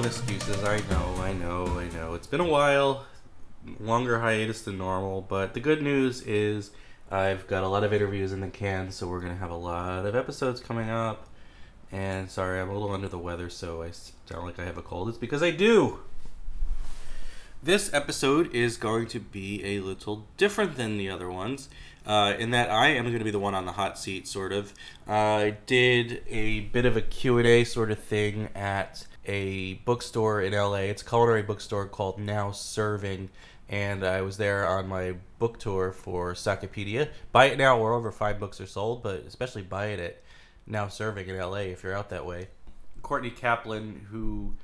Of excuses. I know, I know, I know. It's been a while, longer hiatus than normal, but the good news is I've got a lot of interviews in the can, so we're going to have a lot of episodes coming up. And sorry, I'm a little under the weather, so I sound like I have a cold. It's because I do. This episode is going to be a little different than the other ones. Uh, in that I am going to be the one on the hot seat, sort of. Uh, I did a bit of a Q&A sort of thing at a bookstore in LA. It's a culinary bookstore called Now Serving, and I was there on my book tour for Sakepedia. Buy it now, where over five books are sold, but especially buy it at Now Serving in LA if you're out that way. Courtney Kaplan, who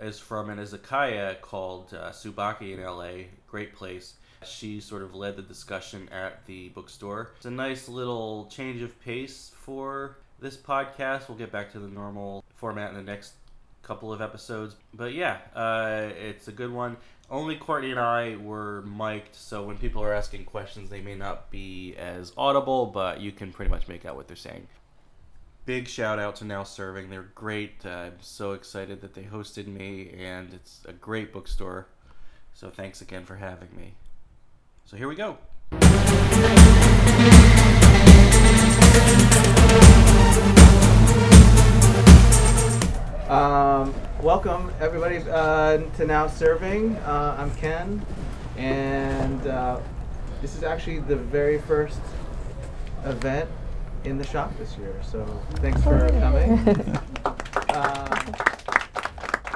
is from an izakaya called uh, Tsubaki in LA, great place. She sort of led the discussion at the bookstore. It's a nice little change of pace for this podcast. We'll get back to the normal format in the next couple of episodes. But yeah, uh, it's a good one. Only Courtney and I were mic'd, so when people are asking questions, they may not be as audible, but you can pretty much make out what they're saying. Big shout out to Now Serving. They're great. Uh, I'm so excited that they hosted me, and it's a great bookstore. So thanks again for having me. So here we go. Welcome everybody uh, to Now Serving. Uh, I'm Ken, and uh, this is actually the very first event in the shop this year. So thanks for coming. um,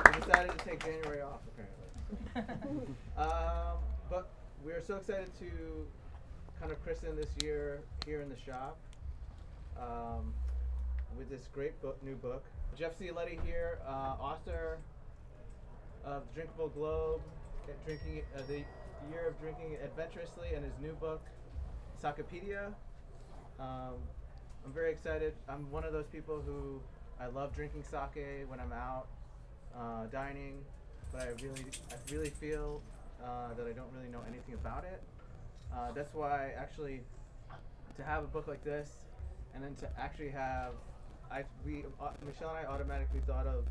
we decided to take January off apparently. um, but we're so excited to kind of christen this year here in the shop um, with this great book, new book. Jeff Cioletti here, uh, author of Drinkable Globe, drinking uh, the year of drinking adventurously, and his new book, Sakepedia. Um, I'm very excited. I'm one of those people who I love drinking sake when I'm out uh, dining, but I really, I really feel uh, that I don't really know anything about it. Uh, that's why actually to have a book like this, and then to actually have, I we uh, Michelle and I automatically thought of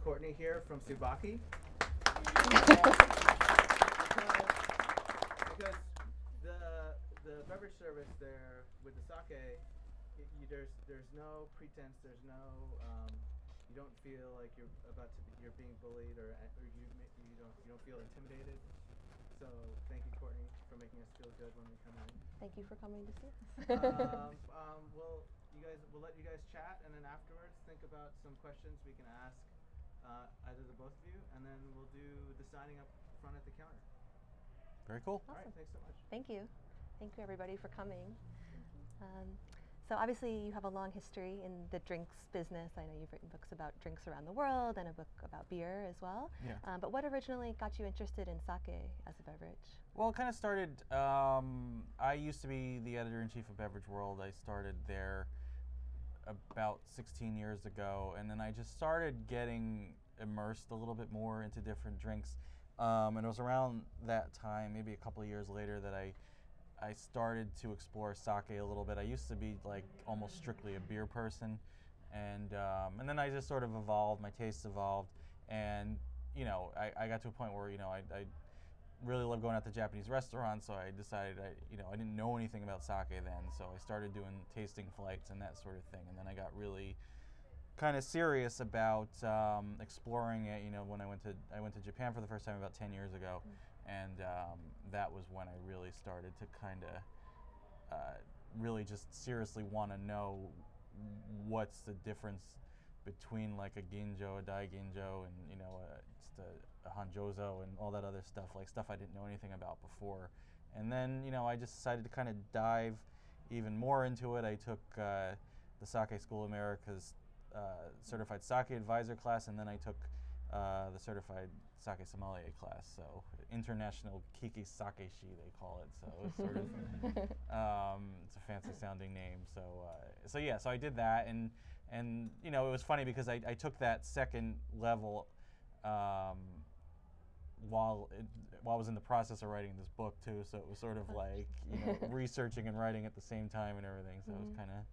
Courtney here from Tsubaki. because, because the the beverage service there with the sake, y you, there's there's no pretense, there's no um, you don't feel like you're about to be, you're being bullied or or you you don't you don't feel intimidated. So thank you, Courtney, for making us feel good when we come in. Thank you for coming to see us. um, um, well, you guys, we'll let you guys chat, and then afterwards, think about some questions we can ask uh, either the both of you, and then we'll do the signing up front at the counter. Very cool. All right, Awesome. thanks so much. Thank you. Thank you, everybody, for coming. Um, so, obviously, you have a long history in the drinks business. I know you've written books about drinks around the world and a book about beer as well. Yeah. Um, but what originally got you interested in sake as a beverage? Well, it kind of started. Um, I used to be the editor in chief of Beverage World. I started there about 16 years ago, and then I just started getting immersed a little bit more into different drinks. Um, and it was around that time, maybe a couple of years later, that I I started to explore sake a little bit. I used to be like almost strictly a beer person, and um, and then I just sort of evolved. My tastes evolved, and you know, I, I got to a point where you know I, I really love going out to Japanese restaurants, so I decided I, you know, I didn't know anything about sake then, so I started doing tasting flights and that sort of thing, and then I got really kind of serious about um, exploring it. You know, when I went to I went to Japan for the first time about 10 years ago, and um, that was when I really started to kind of uh, really just seriously want to know what's the difference between like a ginjo, a dai ginjo, and you know, a, just a, a hanjozo and all that other stuff, like stuff I didn't know anything about before. And then you know, I just decided to kind of dive even more into it. I took uh, the Sake School of America's uh, certified sake advisor class, and then I took uh, the certified sake sommelier class. So international kiki sake shi they call it. So it's sort of um, it's a fancy sounding name. So uh, so yeah, so I did that, and and you know it was funny because I, I took that second level um, while it, while I was in the process of writing this book too. So it was sort of like you know researching and writing at the same time and everything. So it was kind of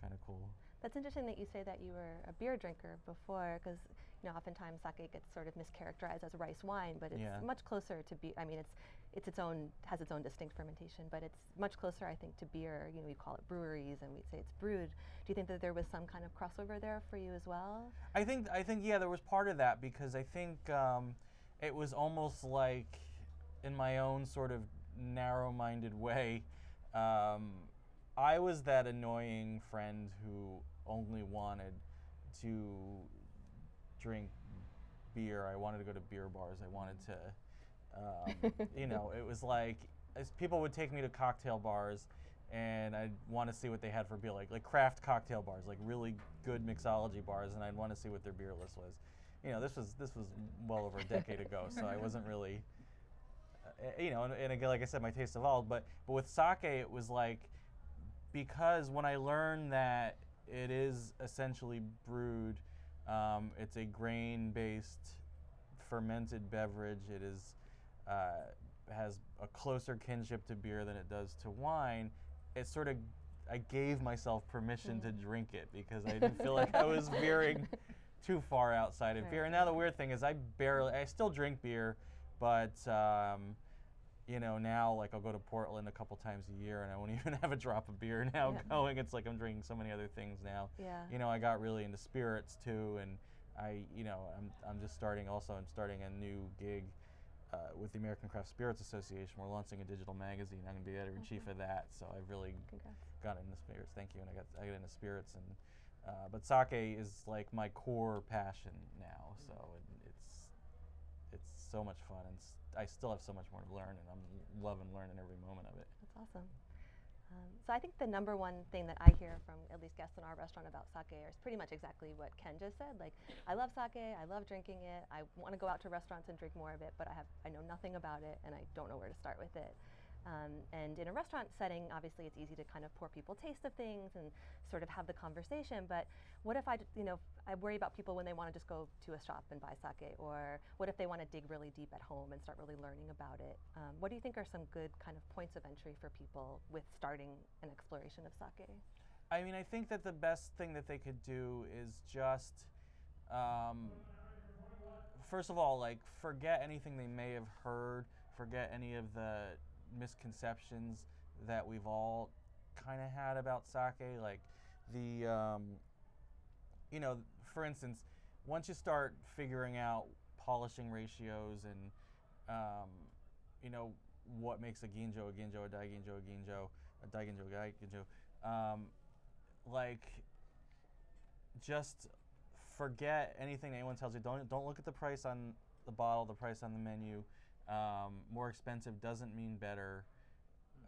kind of cool. That's interesting that you say that you were a beer drinker before, because you know, oftentimes sake gets sort of mischaracterized as rice wine, but it's Yeah. much closer to beer. I mean, it's it's its own has its own distinct fermentation, but it's much closer, I think, to beer. You know, we call it breweries, and we say it's brewed. Do you think that there was some kind of crossover there for you as well? I think I think yeah, there was part of that because I think um, it was almost like in my own sort of narrow-minded way. Um, I was that annoying friend who only wanted to drink beer. I wanted to go to beer bars. I wanted to, um, you know, it was like as people would take me to cocktail bars, and I'd want to see what they had for beer, like like craft cocktail bars, like really good mixology bars, and I'd want to see what their beer list was. You know, this was this was well over a decade ago, so I wasn't really, uh, you know, and, and again, like I said, my taste evolved. But but with sake, it was like because when I learned that it is essentially brewed, um, it's a grain-based fermented beverage. It is uh, has a closer kinship to beer than it does to wine. It sort of I gave myself permission to drink it because I didn't feel like I was veering too far outside of beer. And now the weird thing is I barely I still drink beer, but um, you know now like I'll go to Portland a couple times a year and I won't even have a drop of beer now Yeah. going. It's like I'm drinking so many other things now Yeah. you know, I got really into spirits too, and I, you know, I'm, I'm just starting. Also, I'm starting a new gig uh, with the American Craft Spirits Association. We're launching a digital magazine. I'm going to be editor in chief of that. So I've really Congrats. got into spirits. Thank you, and I got I got into spirits, and uh, but sake is like my core passion now. So it, it's it's so much fun, and I still have so much more to learn, and I'm loving learning every moment of it. That's awesome. Um, so I think the number one thing that I hear from at least guests in our restaurant about sake is pretty much exactly what Ken just said. Like, I love sake, I love drinking it, I want to go out to restaurants and drink more of it, but I have I know nothing about it and I don't know where to start with it. Um, and in a restaurant setting, obviously it's easy to kind of pour people taste of things and sort of have the conversation. But what if I, you know, I worry about people when they want to just go to a shop and buy sake, or what if they want to dig really deep at home and start really learning about it? Um, what do you think are some good kind of points of entry for people with starting an exploration of sake? I mean, I think that the best thing that they could do is just, um, first of all, like forget anything they may have heard, forget any of the misconceptions that we've all kind of had about sake. Like the, um, you know, for instance, once you start figuring out polishing ratios and, um, you know, what makes a ginjo a ginjo, a daiginjo a ginjo, a daiginjo a daiginjo, um, like just forget anything anyone tells you. Don't don't look at the price on the bottle, the price on the menu. Um, more expensive doesn't mean better.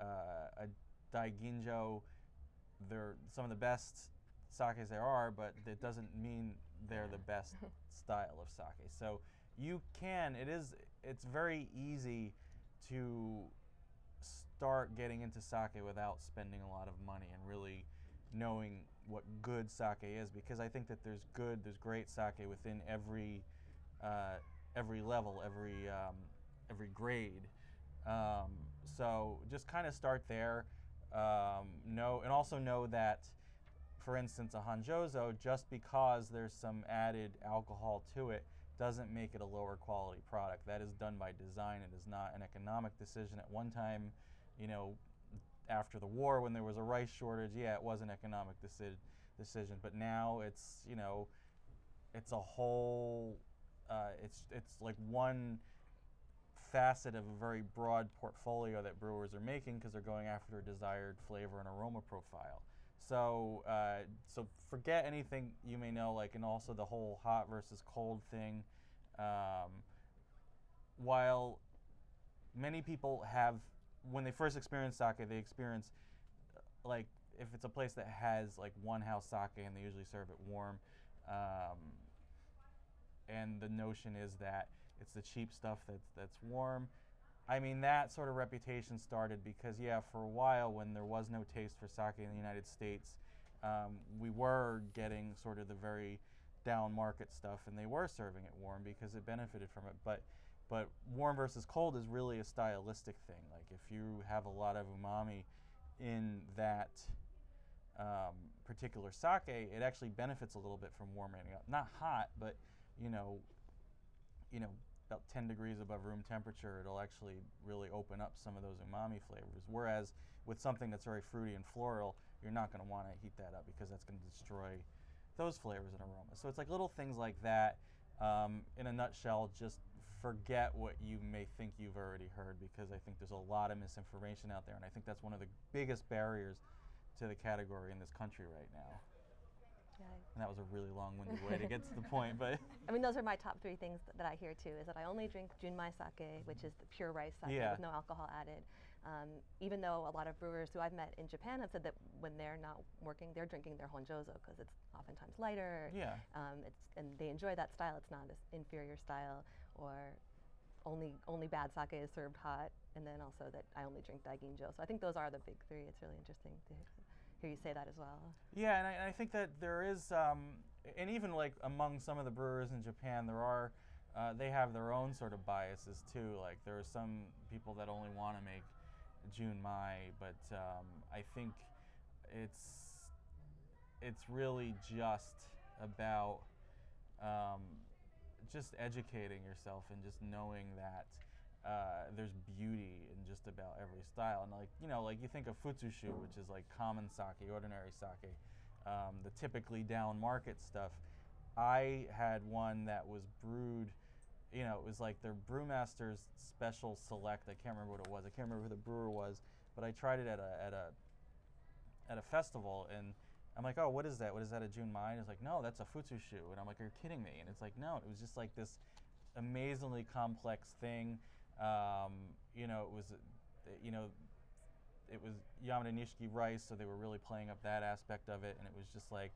Uh, a daiginjo, they're some of the best sakes there are, but it doesn't mean they're the best style of sake. So you can. It is. It's very easy to start getting into sake without spending a lot of money and really knowing what good sake is because I think that there's good, there's great sake within every uh, every level, every um, every grade. Um, so just kind of start there. Um, know and also know that, for instance, a hanjozo, just because there's some added alcohol to it, doesn't make it a lower quality product. That is done by design. It is not an economic decision. At one time, you know, after the war when there was a rice shortage, yeah, it was an economic deci- decision. But now it's you know, it's a whole, uh, it's it's like one facet of a very broad portfolio that brewers are making because they're going after a desired flavor and aroma profile. So uh, so forget anything you may know, like and also the whole hot versus cold thing. Um, while many people have when they first experience sake, they experience uh, like if it's a place that has like one house sake and they usually serve it warm, um, and the notion is that it's the cheap stuff that's that's warm. I mean that sort of reputation started because yeah, for a while when there was no taste for sake in the United States, um, we were getting sort of the very down market stuff, and they were serving it warm because it benefited from it. But but warm versus cold is really a stylistic thing. Like if you have a lot of umami in that um, particular sake, it actually benefits a little bit from warming it up. Not hot, but you know, you know, about 10 degrees above room temperature, it'll actually really open up some of those umami flavors. Whereas with something that's very fruity and floral, you're not going to want to heat that up because that's going to destroy those flavors and aromas. So it's like little things like that. Um, in a nutshell, just forget what you may think you've already heard because I think there's a lot of misinformation out there, and I think that's one of the biggest barriers to the category in this country right now. Yeah. And that was a really long-winded way to get to the point, but I mean, those are my top three things th- that I hear too. Is that I only drink Junmai sake, which is the pure rice sake Yeah. with no alcohol added. Um, even though a lot of brewers who I've met in Japan have said that when they're not working, they're drinking their honjozo because it's oftentimes lighter. Yeah. Um, it's and they enjoy that style. It's not an inferior style or only only bad sake is served hot. And then also that I only drink daiginjo. So I think those are the big three. It's really interesting to hear you say that as well. Yeah, and I, and I think that there is, um, and even like among some of the brewers in Japan, there are, uh, they have their own sort of biases too. Like there are some people that only want to make Junmai, but um, I think it's it's really just about um, just educating yourself and just knowing that uh, there's beauty in just about every style. And like you know, like you think of futsushu, which is like common sake, ordinary sake, um, the typically down market stuff. I had one that was brewed. You know, it was like their brewmaster's special select. I can't remember what it was. I can't remember who the brewer was, but I tried it at a at a at a festival and I'm like, oh, what is that? What is that, a Junmai? And it's like, no, that's a futsushu. And I'm like, you're kidding me. And it's like, no, it was just like this amazingly complex thing. Um, you know, it was, you know, it was Yamada Nishiki rice, so they were really playing up that aspect of it. And it was just like,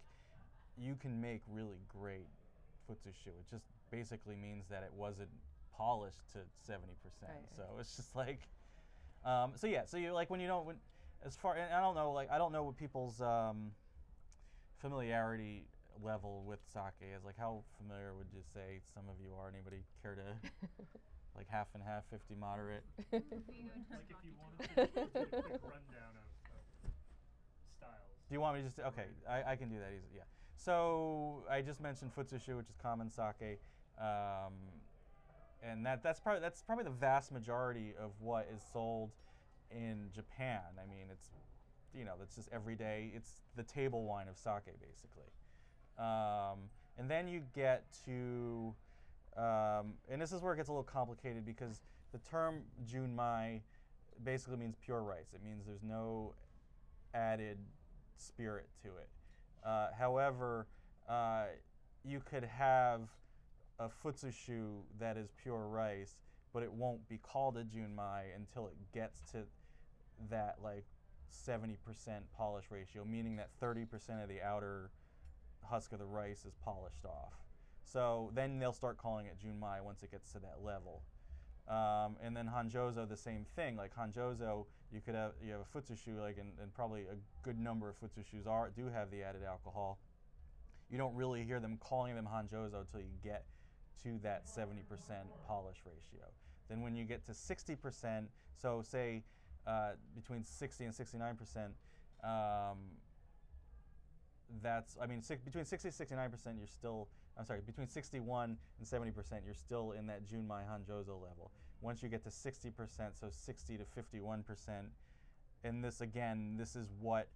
you can make really great futsushu. It just basically means that it wasn't polished to 70%. Right. So it's just like, um, so yeah, so you like when you don't, when, as far, and I don't know, like, I don't know what people's, um, familiarity level with sake is? Like, how familiar would you say some of you are? Anybody care to, like, half and half, 50 moderate? Like if you wanted to do a quick rundown of, of styles. Do you want me to just, okay, I, I can do that easily, yeah. So, I just mentioned futsushu, which is common sake. Um, and that, that's, probably, that's probably the vast majority of what is sold in Japan. I mean, it's, you know, that's just every day. It's the table wine of sake, basically. Um, and then you get to, um, and this is where it gets a little complicated because the term junmai basically means pure rice. It means there's no added spirit to it. Uh, however, uh, you could have a futsushu that is pure rice, but it won't be called a junmai until it gets to that like 70% polish ratio, meaning that 30% of the outer husk of the rice is polished off. So then they'll start calling it junmai once it gets to that level. Um, and then hanjozo, the same thing. Like hanjozo, you could have you have a futsushu, like and, and probably a good number of futsushus are do have the added alcohol. You don't really hear them calling them hanjozo until you get to that 70% polish ratio. Then when you get to 60%, so say uh, between 60 and 69%, um, that's I mean between 60 and 69 percent you're still I'm sorry between 61 and 70 percent you're still in that Junmai Hanjozo level. Once you get to 60 percent, so 60 to 51 percent, and this again this is what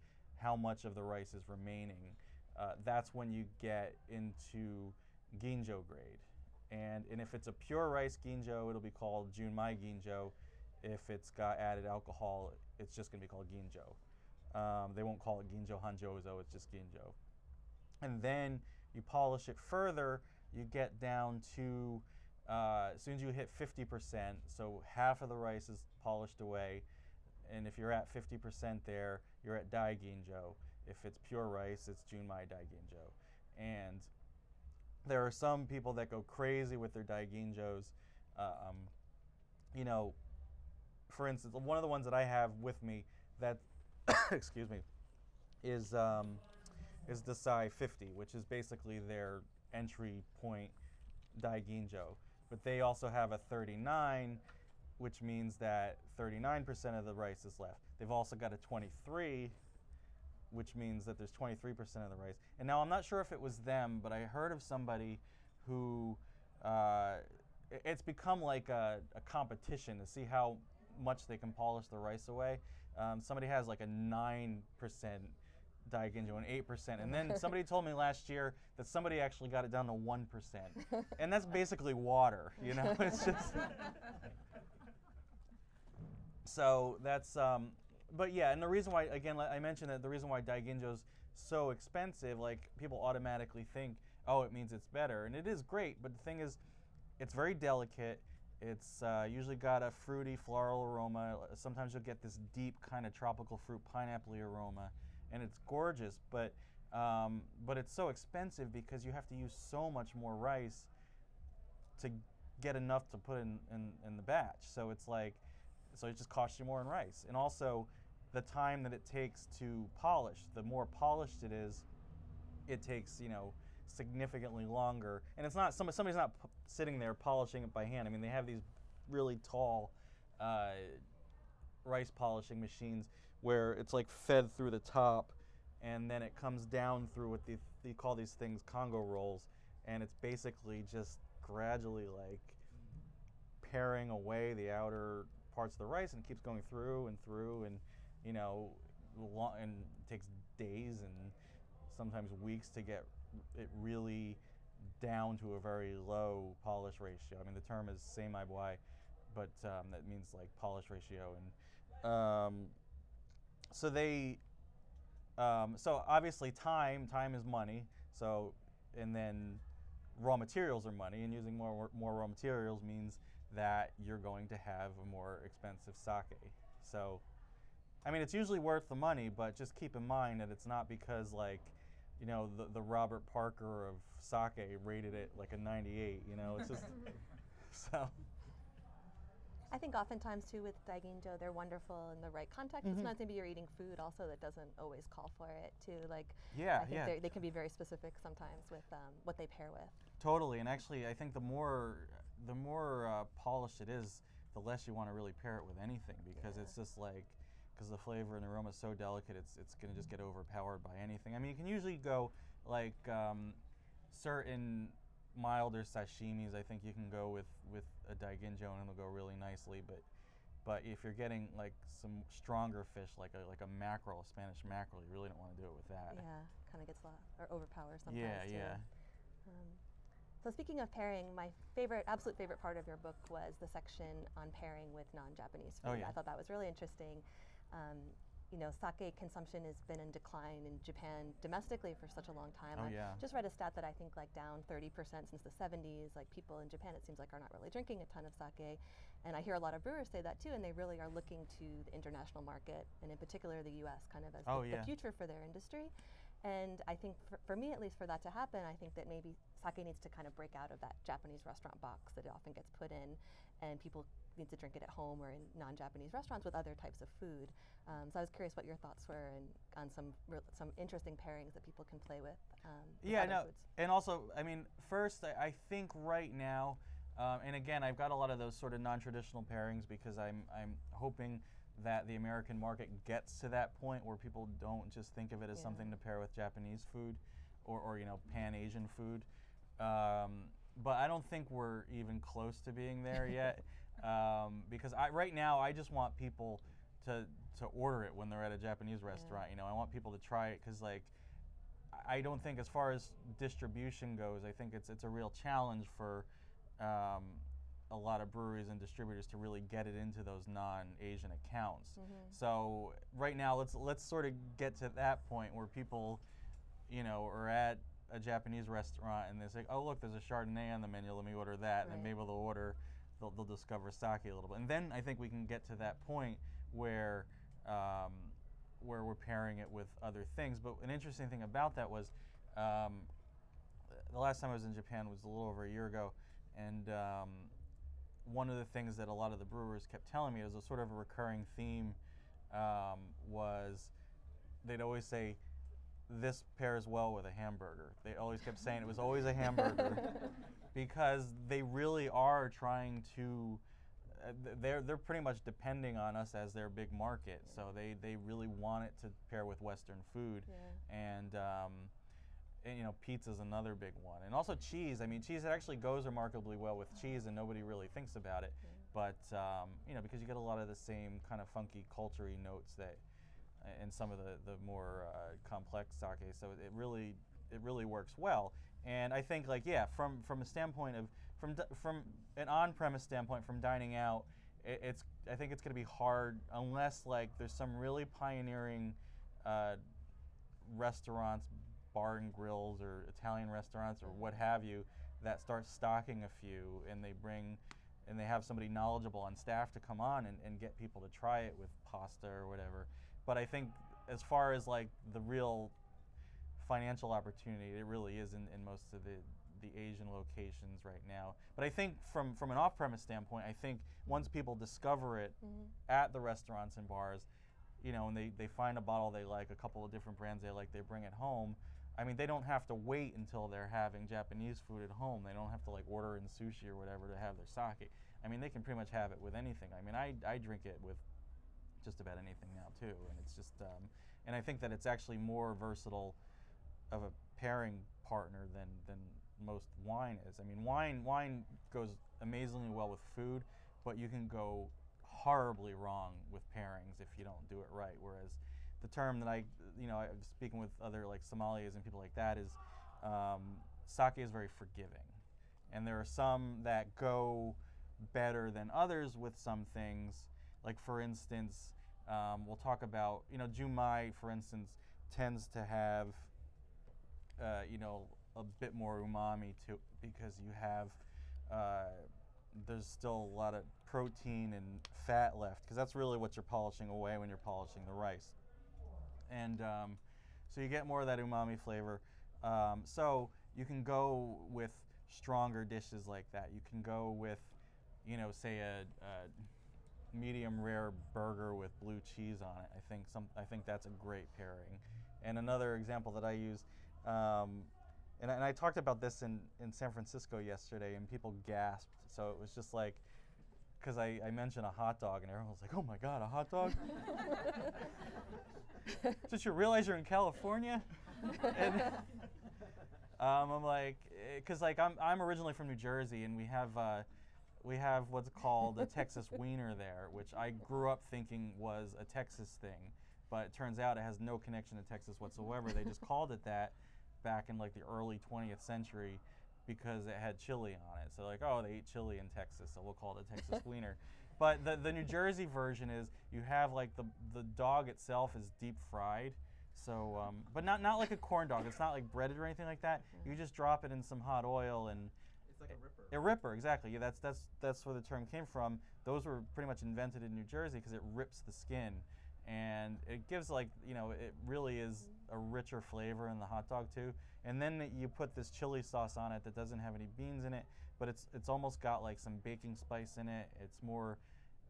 how much of the rice is remaining. Uh, that's when you get into ginjo grade, and and if it's a pure rice ginjo, it'll be called Junmai ginjo. If it's got added alcohol, it's just going to be called ginjo. Um, they won't call it ginjo hanjozo, it's just ginjo. And then you polish it further, you get down to, uh, as soon as you hit 50%, so half of the rice is polished away, and if you're at 50% there, you're at dai ginjo. If it's pure rice, it's junmai dai ginjo. And there are some people that go crazy with their dai ginjos. Uh, um, you know, for instance, one of the ones that I have with me that excuse me, is um, is the Dassai 50, which is basically their entry point Daiginjo. But they also have a 39, which means that 39% of the rice is left. They've also got a 23, which means that there's 23% of the rice. And now I'm not sure if it was them, but I heard of somebody who uh, it's become like a, a, competition to see how much they can polish the rice away. Um, somebody has like a 9% Daiginjo and 8%. And then somebody told me last year that somebody actually got it down to 1%. and that's basically water, you know? It's just. so that's. Um, but yeah, and the reason why, again, I mentioned that the reason why Daiginjo's so expensive, like people automatically think, oh, it means it's better. And it is great, but the thing is, it's very delicate. It's uh, usually got a fruity floral aroma. Sometimes you'll get this deep kind of tropical fruit pineapple aroma and it's gorgeous. But um, but it's so expensive because you have to use so much more rice to get enough to put in, in, in the batch. So it's like, so it just costs you more in rice. And also, the time that it takes to polish, the more polished it is, it takes, you know, significantly longer. And it's not, somebody, somebody's not p- sitting there polishing it by hand. I mean, they have these really tall uh, rice polishing machines where it's like fed through the top and then it comes down through what they, they call these things Congo rolls. And it's basically just gradually like paring away the outer parts of the rice and keeps going through and through and you know lo- and takes days and sometimes weeks to get it really down to a very low polish ratio. I mean the term is seimai buai, but um, that means like polish ratio and um, so they um, so obviously time time is money. So and then raw materials are money and using more more raw materials means that you're going to have a more expensive sake. So i mean it's usually worth the money but just keep in mind that it's not because like you know the, the robert parker of sake rated it like a 98 you know? It's just so I think oftentimes too with Daiginjo, they're wonderful in the right context. Mm-hmm. Sometimes maybe you're eating food also that doesn't always call for it too. Like Yeah, I think yeah. they're- can be very specific sometimes with um, what they pair with. Totally, and actually, I think the more the more uh, polished it is, the less you want to really pair it with anything because it's just like because the flavor and aroma is so delicate, it's it's gonna just get overpowered by anything. I mean, you can usually go like um, certain milder sashimis. I think you can go with with a daiginjo and it'll go really nicely, but. But if you're getting like some stronger fish, like a like a mackerel, a Spanish mackerel, you really don't want to do it with that. Yeah, kind of gets a lot or overpowers sometimes Yeah, too. yeah. Um, so speaking of pairing, my favorite, absolute favorite part of your book was the section on pairing with non-Japanese food. Oh, yeah. I thought that was really interesting. Um, you know, sake consumption has been in decline in Japan domestically for such a long time. Oh, I yeah. just read a stat that I think like down 30% since the 70s. Like people in Japan, it seems like are not really drinking a ton of sake, and I hear a lot of brewers say that too. And they really are looking to the international market, and in particular the U.S., kind of as Oh, the, yeah. the future for their industry. And I think for, for me, at least, for that to happen, I think that maybe sake needs to kind of break out of that Japanese restaurant box that it often gets put in, and people need to drink it at home or in non-Japanese restaurants with other types of food. Um, so I was curious what your thoughts were and on some real, some interesting pairings that people can play with. Um, with yeah, no, foods. and also, I mean, first, I, I think right now, um, and again, I've got a lot of those sort of non-traditional pairings because I'm I'm hoping that the American market gets to that point where people don't just think of it as Yeah. something to pair with Japanese food, or, or you know, Pan Asian food. Um, but I don't think we're even close to being there yet, um, because I right now I just want people to to order it when they're at a Japanese restaurant. You know, I want people to try it because like. I don't think, as far as distribution goes, I think it's it's a real challenge for um, a lot of breweries and distributors to really get it into those non-Asian accounts. So right now, let's let's sort of get to that point where people, you know, are at a Japanese restaurant and they say, "Oh, look, there's a Chardonnay on the menu. Let me order that." And then Right. maybe they'll order, they'll, they'll discover sake a little bit, and then I think we can get to that point where. Um, where we're pairing it with other things. But an interesting thing about that was um, the last time I was in Japan was a little over a year ago, and um, one of the things that a lot of the brewers kept telling me as a sort of a recurring theme um, was they'd always say, "This pairs well with a hamburger." They always kept saying it was always a hamburger because they really are trying to. Uh, they're they're pretty much depending on us as their big market, so they, they really want it to pair with Western food, Yeah. and um, and you know, pizza is another big one, and also cheese. I mean, cheese actually goes remarkably well with cheese, and nobody really thinks about it. But um, you know, because you get a lot of the same kind of funky, cultury notes that in some of the the more uh, complex sake. So it really it really works well. And I think like yeah, from from a standpoint of from from an on-premise standpoint, from dining out, it, it's I think it's going to be hard unless like there's some really pioneering uh, restaurants, bar and grills, or Italian restaurants, or what have you, that start stocking a few, and they bring, and they have somebody knowledgeable on staff to come on and, and get people to try it with pasta or whatever. But I think as far as like the real financial opportunity, it really is in, in most of the the Asian locations right now. But I think from from an off-premise standpoint, I think once people discover it at the restaurants and bars, you know, and they, they find a bottle they like, a couple of different brands they like, they bring it home. I mean, they don't have to wait until they're having Japanese food at home. They don't have to like order in sushi or whatever to have their sake. I mean, they can pretty much have it with anything. I mean, I, I drink it with just about anything now too, and it's just, um, and I think that it's actually more versatile of a pairing partner than than most wine is. I mean, wine wine goes amazingly well with food, but you can go horribly wrong with pairings if you don't do it right. Whereas the term that I, you know, I'm speaking with other like sommeliers and people like that is um, sake is very forgiving, and there are some that go better than others with some things. Like for instance, um, we'll talk about you know Junmai, for instance, tends to have uh, you know a bit more umami to because you have uh, there's still a lot of protein and fat left because that's really what you're polishing away when you're polishing the rice. And um, so you get more of that umami flavor. Um, so you can go with stronger dishes like that. You can go with you know say a, a medium rare burger with blue cheese on it. I think some i think that's a great pairing. And another example that i use um, and, I- and I talked about this in, in San Francisco yesterday, and people gasped. So it was just like, because I, I mentioned a hot dog, and everyone was like, oh my God, a hot dog? Did you realize you're in California? and, um, I'm like, because like I'm, I'm originally from New Jersey, and we have uh, we have what's called a Texas wiener there, which I grew up thinking was a Texas thing, but it turns out it has no connection to Texas whatsoever. They just called it that back in like the early 20th century because it had chili on it. So like, oh, they eat chili in Texas, so we'll call it a Texas wiener. But the, the New Jersey version is you have like the the dog itself is deep fried. So, um, but not not like a corn dog. It's not like breaded or anything like that. You just drop it in some hot oil and It's like a ripper. a ripper, exactly. Yeah, that's that's that's where the term came from. Those were pretty much invented in New Jersey because it rips the skin, and it gives like you know it really is a richer flavor in the hot dog too. And then you put this chili sauce on it that doesn't have any beans in it, but it's it's almost got like some baking spice in it. It's more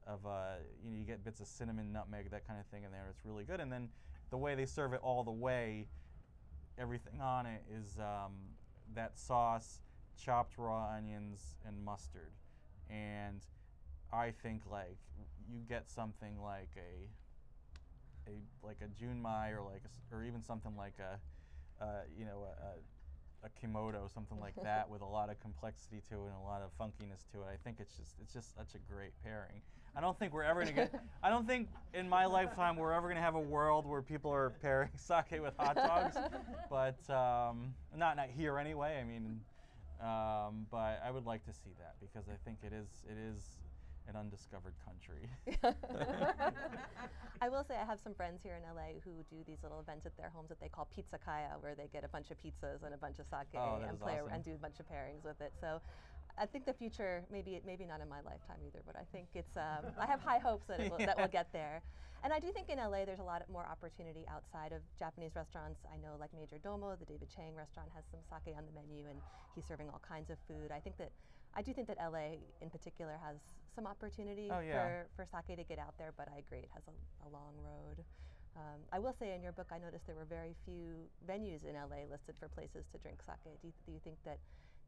of a you know you get bits of cinnamon, nutmeg, that kind of thing in there. It's really good. And then the way they serve it all the way, everything on it is um, that sauce, chopped raw onions, and mustard. And I think like you get something like a a like a junmai or like a or even something like a uh, you know a, a a kimoto, something like that, with a lot of complexity to it and a lot of funkiness to it. I think it's just it's just such a great pairing. I don't think we're ever gonna get. I don't think in my lifetime we're ever gonna have a world where people are pairing sake with hot dogs, but um, not not here anyway. I mean, um, but I would like to see that because I think it is it is an undiscovered country. I will say I have some friends here in LA who do these little events at their homes that they call pizza kaya, where they get a bunch of pizzas and a bunch of sake Oh, and play awesome. and do a bunch of pairings with it. So. I think the future, maybe maybe not in my lifetime either, but I think it's. Um, I have high hopes that it will, that we'll get there, and I do think in LA there's a lot more opportunity outside of Japanese restaurants. I know like Majordomo, the David Chang restaurant, has some sake on the menu, and he's serving all kinds of food. I think that, I do think that LA in particular has some opportunity Oh, yeah. for for sake to get out there, but I agree it has a, a long road. Um, I will say in your book, I noticed there were very few venues in LA listed for places to drink sake. Do you, do you think that,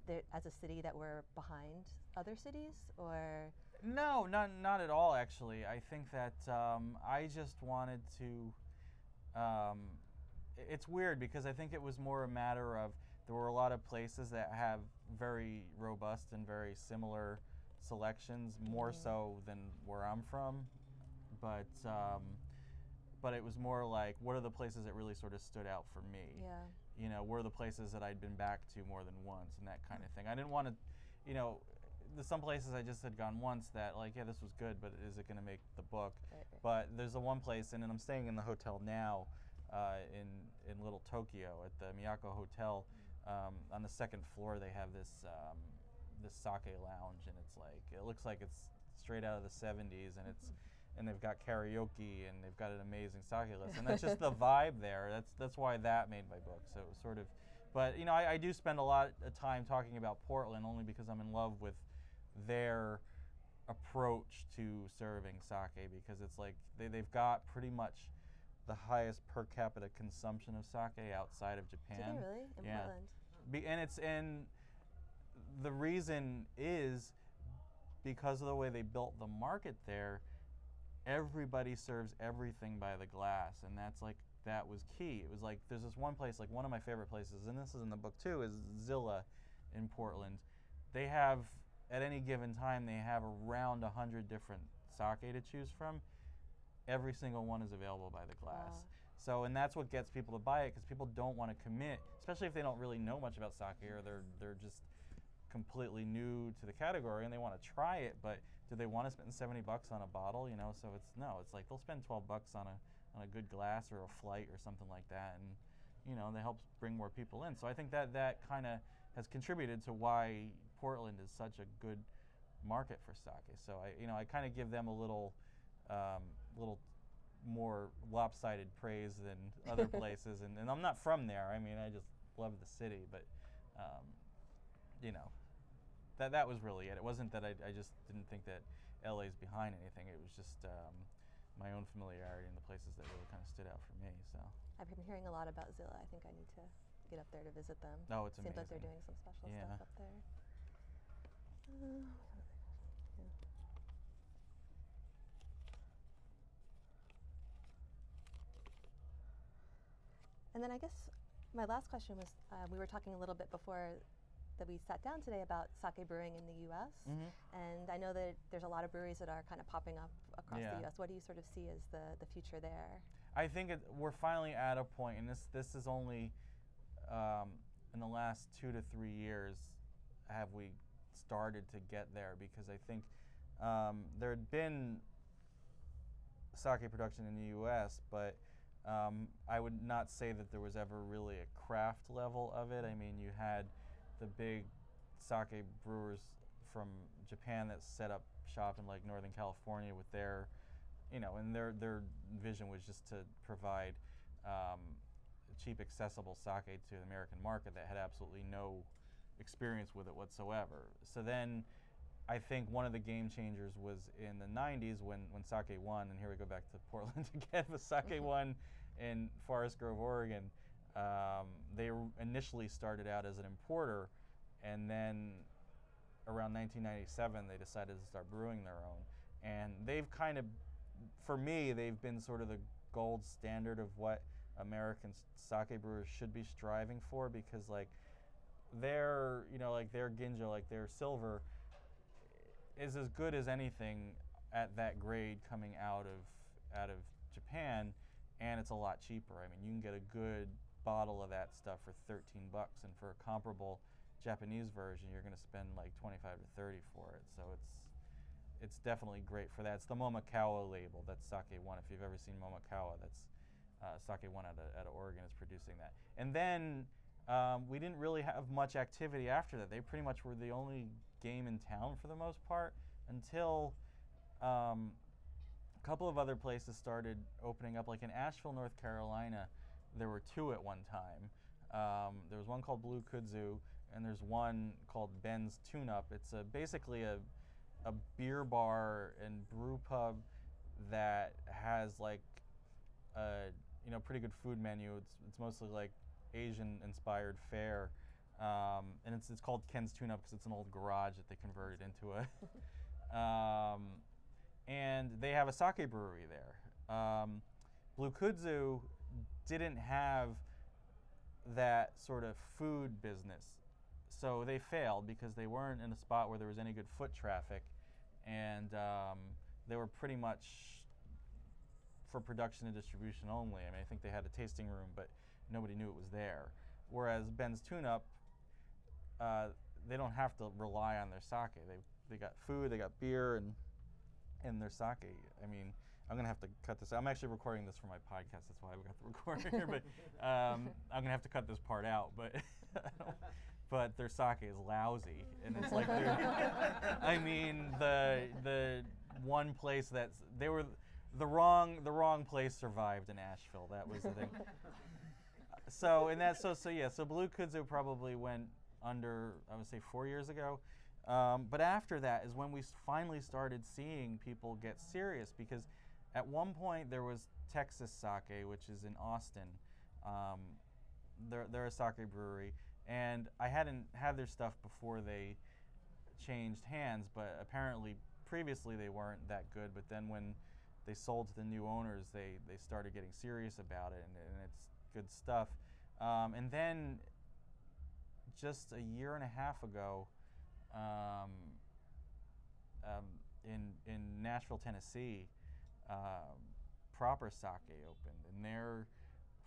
there, as a city, that we're behind other cities, or No, not not at all. Actually, I think that um, I just wanted to. Um, it's weird because I think it was more a matter of there were a lot of places that have very robust and very similar selections, more so than where I'm from. But um, but it was more like what are the places that really sort of stood out for me? Yeah. You know, were the places that I'd been back to more than once and that kind of thing. I didn't want to, you know, there's some places I just had gone once that like yeah this was good, but is it going to make the book? Right, right. But there's the one place, and, and I'm staying in the hotel now, uh, in in Little Tokyo at the Miyako Hotel. Um, on the second floor, they have this um, this sake lounge, and it's like it looks like it's straight out of the 70s, and it's and they've got karaoke, and they've got an amazing sake list, and that's just the vibe there. That's that's why that made my book. So it was sort of, but you know, I, I do spend a lot of time talking about Portland only because I'm in love with their approach to serving sake because it's like they, they've got pretty much the highest per capita consumption of sake outside of Japan. they really in yeah. Portland? Be, and it's and the reason is because of the way they built the market there. Everybody serves everything by the glass, and that's like that was key. It was like there's this one place, like one of my favorite places, and this is in the book too, is Zilla in Portland. They have at any given time they have around a hundred different sake to choose from. Every single one is available by the glass. Wow. So, and that's what gets people to buy it because people don't want to commit, especially if they don't really know much about sake or they're they're just completely new to the category and they want to try it, but do they want to spend 70 bucks on a bottle? You know, so it's no, it's like they'll spend 12 bucks on a on a good glass or a flight or something like that, and you know, that helps bring more people in. So I think that that kind of has contributed to why Portland is such a good market for sake. So I, you know, I kind of give them a little, um, little more lopsided praise than other places. And, and I'm not from there. I mean, I just love the city, but, um, you know, that that was really it. It wasn't that I, I just didn't think that LA's behind anything. It was just um, my own familiarity and the places that really kind of stood out for me. So. I've been hearing a lot about Zilla. I think I need to get up there to visit them. Oh, it's Seems like they're doing some special Yeah. stuff up there. Uh, yeah. And then I guess my last question was uh, we were talking a little bit before that we sat down today about sake brewing in the U.S. Mhm. And I know that there's a lot of breweries that are kind of popping up across Yeah. the U.S. What do you sort of see as the, the future there? I think it, we're finally at a point, and this this is only um, in the last two to three years have we started to get there because I think um, there had been sake production in the U.S., but um, I would not say that there was ever really a craft level of it. I mean, you had the big sake brewers from Japan that set up shop in like Northern California with their, you know, and their their vision was just to provide um, cheap, accessible sake to the American market that had absolutely no experience with it whatsoever. So then. I think one of the game changers was in the 90s when, when Sake One, and here we go back to Portland again, but Sake One in Forest Grove, Oregon. Um, they initially started out as an importer, and then around 1997 they decided to start brewing their own. And they've kind of, for me, they've been sort of the gold standard of what American sake brewers should be striving for because, like, their, you know, like their ginjo, like their silver, is as good as anything at that grade coming out of out of Japan, and it's a lot cheaper. I mean, you can get a good bottle of that stuff for 13 bucks, and for a comparable Japanese version, you're going to spend like 25 to 30 for it. So it's it's definitely great for that. It's the Momokawa label. That's Sake One. If you've ever seen Momokawa, that's uh, Sake One out of, out of Oregon is producing that. And then um, we didn't really have much activity after that. They pretty much were the only game in town for the most part until um, a couple of other places started opening up. Like in Asheville, North Carolina, there were two at one time. Um, there was one called Blue Kudzu, and there's one called Ben's Tune Up. It's a, basically a, a beer bar and brew pub that has like a you know pretty good food menu. It's it's mostly like Asian inspired fare, um, and it's it's called Ben's Tune Up because it's an old garage that they converted into a. um, and they have a sake brewery there. Um, Blue Kudzu didn't have that sort of food business. So they failed because they weren't in a spot where there was any good foot traffic, and um, they were pretty much for production and distribution only. I mean, I think they had a tasting room, but nobody knew it was there. Whereas Ben's Tune Up, uh, they don't have to rely on their sake. They they got food, they got beer, and and their sake. I mean, I'm gonna have to cut this. Out. I'm actually recording this for my podcast. That's why we got the recorder here. But um, I'm gonna have to cut this part out. But but their sake is lousy, and it's like I mean the the one place that's they were the wrong the wrong place survived in Asheville. That was the thing. so and that's so so yeah. So Blue Kudzu probably went under I would say four years ago. Um, but after that is when we finally started seeing people get serious because at one point there was Texas Sake, which is in Austin. Um, they're, they're a sake brewery, and I hadn't had their stuff before they changed hands, but apparently previously they weren't that good. But then when they sold to the new owners, they, they started getting serious about it, and, and it's good stuff. Um, and then just a year and a half ago, um, um, in in Nashville, Tennessee, um, Proper Sake opened, and their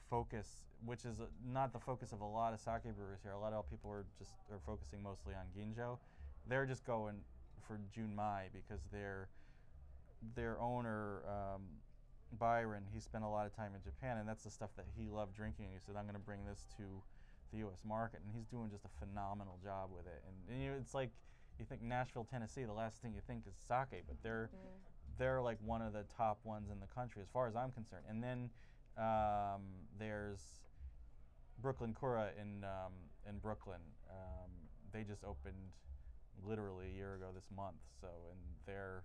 focus, which is uh, not the focus of a lot of sake brewers here. A lot of people are just are focusing mostly on ginjo. They're just going for Junmai because their their owner um, Byron, he spent a lot of time in Japan, and that's the stuff that he loved drinking. He said, "I'm going to bring this to the U.S. market," and he's doing just a phenomenal job with it. And, and you know, it's like you think Nashville, Tennessee, the last thing you think is sake, but they're they're like one of the top ones in the country as far as I'm concerned. And then um, there's Brooklyn Kura in um, in Brooklyn. Um, they just opened literally a year ago this month. So and they're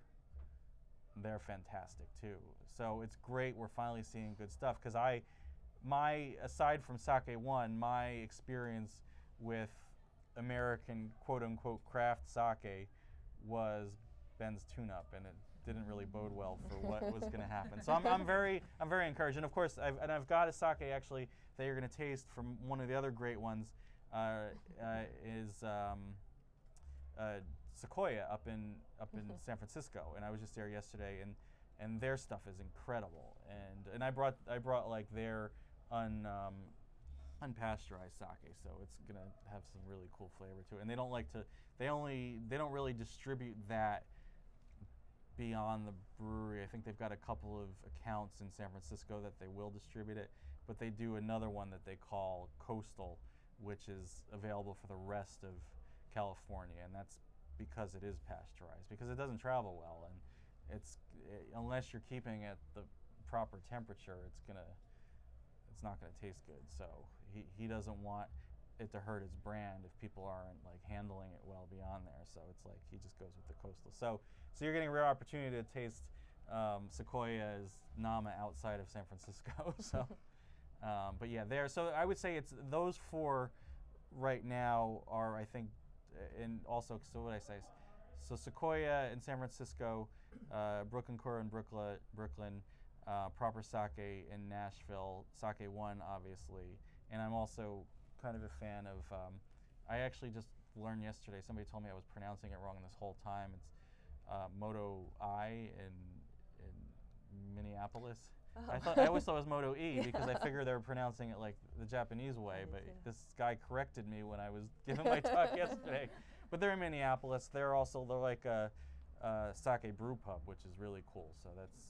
they're fantastic too. So it's great. We're finally seeing good stuff because I, my aside from Sake One, my experience with American quote unquote craft sake was Ben's Tune Up, and it didn't really bode well for what was going to happen. So I'm, I'm very I'm very encouraged, and of course I've, and I've got a sake actually that you're going to taste from one of the other great ones uh, uh, is. Um, uh, Sequoia up in up in San Francisco, and I was just there yesterday, and and their stuff is incredible, and and I brought I brought like their un um, unpasteurized sake, so it's gonna have some really cool flavor to it. And they don't like to they only they don't really distribute that beyond the brewery. I think they've got a couple of accounts in San Francisco that they will distribute it, but they do another one that they call Coastal, which is available for the rest of California, and that's because it is pasteurized because it doesn't travel well, and it's eh, unless you're keeping it the proper temperature, it's gonna it's not gonna taste good. So he, he doesn't want it to hurt his brand if people aren't like handling it well beyond there. So it's like he just goes with the coastal. So so you're getting a rare opportunity to taste um, Sequoia's Nama outside of San Francisco. so um, but yeah, there. So I would say it's those four right now are I think and also so what I say Is, so Sequoia in San Francisco, uh, Brooklyn Kura in Brooklyn, Brooklyn, uh, Proper Sake in Nashville, Sake One obviously, and I'm also kind of a fan of. Um, I actually just learned yesterday. Somebody told me I was pronouncing it wrong this whole time. It's uh, Moto I in in Minneapolis. I thought I always thought it was Moto E because I figured they were pronouncing it like the Japanese way, but too. this guy corrected me when I was giving my talk yesterday. But they're in Minneapolis. They're also they're like a, a sake brew pub, which is really cool. So that's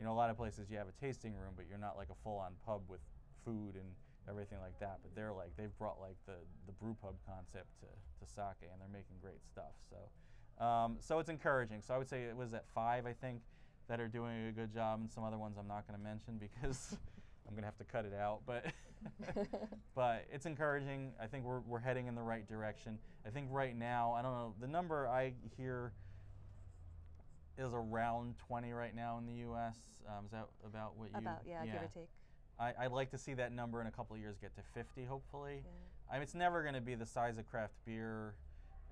you know a lot of places you have a tasting room, but you're not like a full-on pub with food and everything like that. But they're like they've brought like the the brew pub concept to, to sake, and they're making great stuff. So um, so it's encouraging. So I would say it was at five, I think, that are doing a good job, and some other ones I'm not going to mention because I'm going to have to cut it out. But but it's encouraging. I think we're we're heading in the right direction. I think right now, I don't know, the number I hear is around 20 right now in the U.S. Um, is that about what you? About yeah, give or take. I, I'd like to see that number in a couple of years get to 50, hopefully. Yeah. I mean, it's never going to be the size of craft beer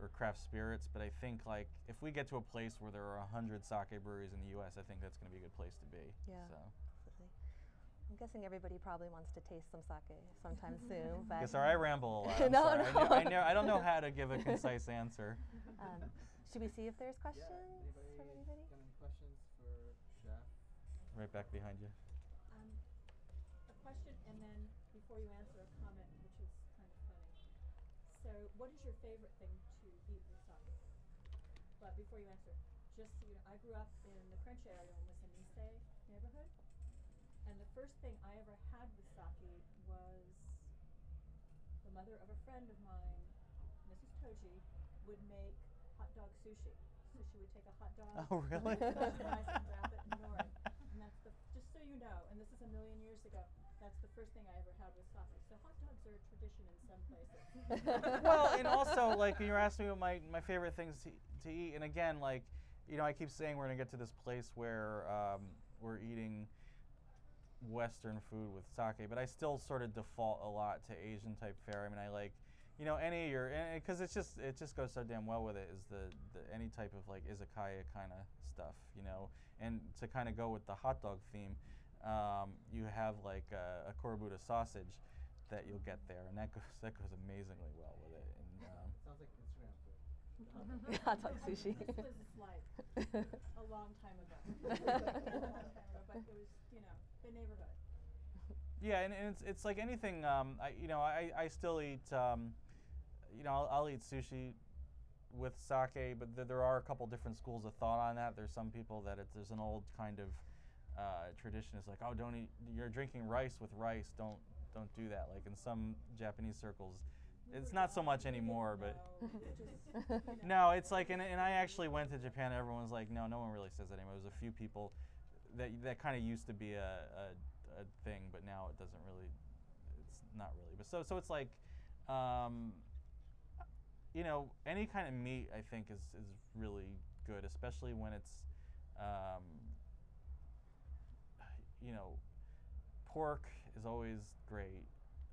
or craft spirits, but I think like if we get to a place where there are 100 sake breweries in the U.S., I think that's going to be a good place to be. Yeah. So. Absolutely. I'm guessing everybody probably wants to taste some sake sometime soon. But Yeah, sorry, I ramble a lot. I'm No. I, no. know, I, know, I don't know how to give a concise answer. um, should we see if there's questions anybody, from anybody? got any questions for Jeff? Right back behind you. Um, a question and then before you answer a comment, which is kind of funny. So, what is your favorite thing to eat with sake? But before you answer, just so you know, I grew up in the French area in the Samise neighborhood, and the first thing I ever had with sake was the mother of a friend of mine, Mrs. Toji, would make hot dog sushi. So she would take a hot dog, Oh, really? and wrap it in nori. And that's the just so you know, and this is a million years ago. That's the first thing I ever had with sake. So hot dogs are a tradition in some places. well, and also like when you're asking me what my, my favorite things to, to eat, and again, like you know, I keep saying we're gonna get to this place where um, we're eating Western food with sake, but I still sort of default a lot to Asian type fare. I mean, I like, you know, any of your because it's just it just goes so damn well with it is the, the any type of like izakaya kind of stuff, you know, and to kind of go with the hot dog theme, um, you have like a, a kurobuta sausage that you'll get there, and that goes that goes amazingly well with it. And um, Sounds like Instagram food. Hot dog sushi. This was like a long time ago. long time ago, but it was, you know, the neighborhood. Yeah, and, and it's, it's like anything. Um, I you know I, I still eat. You know I'll, I'll eat sushi with sake, but th- there are a couple different schools of thought on that. There's some people that it's, there's an old kind of uh, tradition. It's like oh don't eat. You're drinking rice with rice. Don't don't do that. Like in some Japanese circles, it's not so much anymore. But no, it's like, and, and I actually went to Japan. Everyone's like, no, no one really says that anymore. There's a few people that that kind of used to be a, a, a thing, but now it doesn't really. It's not really. But so so it's like, um, you know, any kind of meat I think is is really good, especially when it's, um, you know, pork is always great,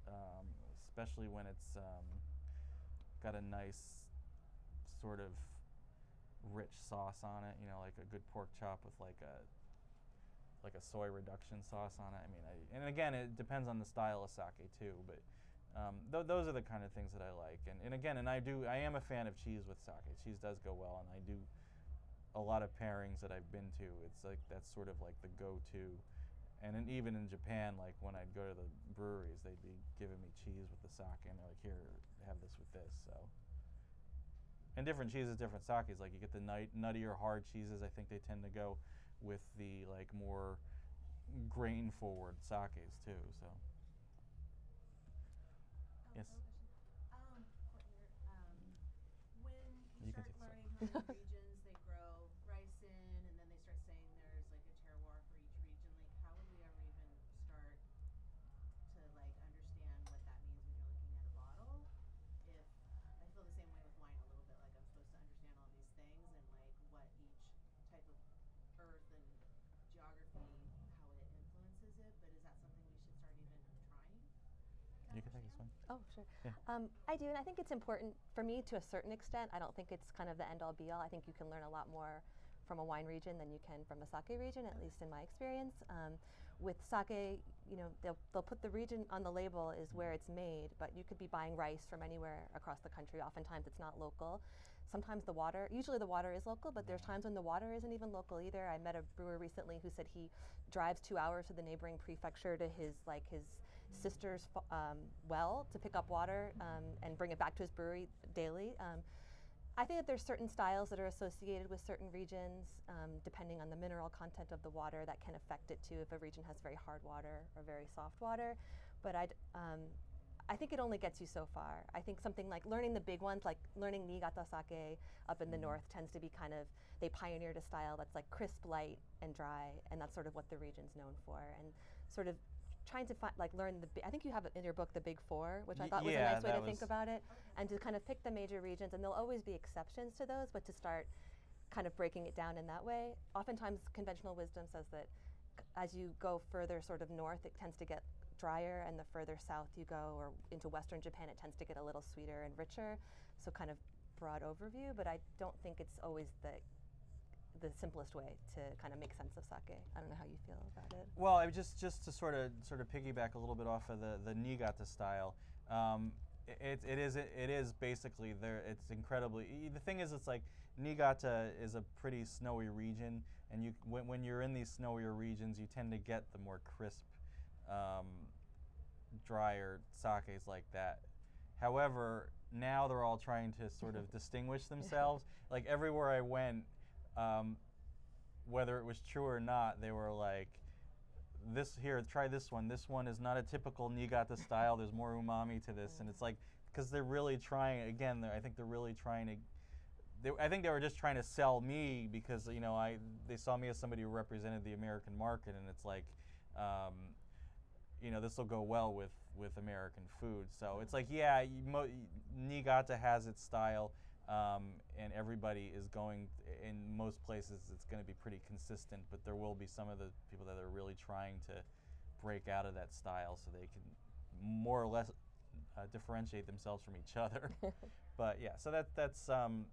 um, especially when it's um, got a nice sort of rich sauce on it. You know, like a good pork chop with like a like a soy reduction sauce on it. I mean, I, and again, it depends on the style of sake too. But um, th- those are the kind of things that I like. And, and again, and I do, I am a fan of cheese with sake. Cheese does go well, and I do a lot of pairings that I've been to. It's like that's sort of like the go-to. And then even in Japan, like when I'd go to the breweries, they'd be giving me cheese with the sake, and they're like, "Here, have this with this." So, and different cheeses, different sakes. Like you get the nut, nuttier, hard cheeses. I think they tend to go with the like more grain-forward sakes too. So, yes. Um, um, when you, You can start take this one. learning how many regions they grow rice in, and then they start saying there's like a terroir for each region, like how would we ever even start to like understand what that means when you're looking at a bottle? If I feel the same way with wine a little bit, like I'm supposed to understand all these things and like what each type of earth and geography, how it influences it. But is that something we should start even trying? to You can take this understand? one. Oh, sure. Yeah. I and I think it's important for me to a certain extent. I don't think it's kind of the end all be all. I think you can learn a lot more from a wine region than you can from a sake region, at least in my experience. Um, with sake, you know, they'll, they'll put the region on the label is where it's made, but you could be buying rice from anywhere across the country. Oftentimes it's not local. Sometimes the water, usually the water is local, but there's times when the water isn't even local either. I met a brewer recently who said he drives two hours to the neighboring prefecture to his like his sister's um, well to pick up water um, and bring it back to his brewery daily. Um, I think that there's certain styles that are associated with certain regions, um, depending on the mineral content of the water, that can affect it too. If a region has very hard water or very soft water, but I, um, I think it only gets you so far. I think something like learning the big ones, like learning Niigata sake up in the north, tends to be kind of they pioneered a style that's like crisp, light, and dry, and that's sort of what the region's known for. And sort of trying to find like learn the. I think you have it in your book the Big Four, which I thought was yeah, a nice way to think about it, and to kind of pick the major regions, and there'll always be exceptions to those, but to start kind of breaking it down in that way. Oftentimes, conventional wisdom says that as you go further sort of north, it tends to get drier, and the further south you go or into western Japan, it tends to get a little sweeter and richer. So, kind of broad overview, but I don't think it's always the the simplest way to kind of make sense of sake. I don't know how you feel about it. Well, I just just to sort of sort of piggyback a little bit off of the the Niigata style. Um, it, it is it is basically there. It's incredibly. The thing is, it's like Niigata is a pretty snowy region, and you when, when you're in these snowier regions, you tend to get the more crisp, um, drier sakes like that. However, now they're all trying to sort of distinguish themselves. Like everywhere I went, um, whether it was true or not, they were like, "This here, try this one. This one is not a typical Niigata style. There's more umami to this." And it's like because they're really trying. Again, I think they're really trying to. They, I think they were just trying to sell me because you know I they saw me as somebody who represented the American market, and it's like. Um, you know this will go well with with American food. So it's like yeah, you, Niigata has its style, um, and everybody is going. In most places, it's going to be pretty consistent, but there will be some of the people that are really trying to break out of that style so they can more or less uh, differentiate themselves from each other. but yeah, so that that's. Um,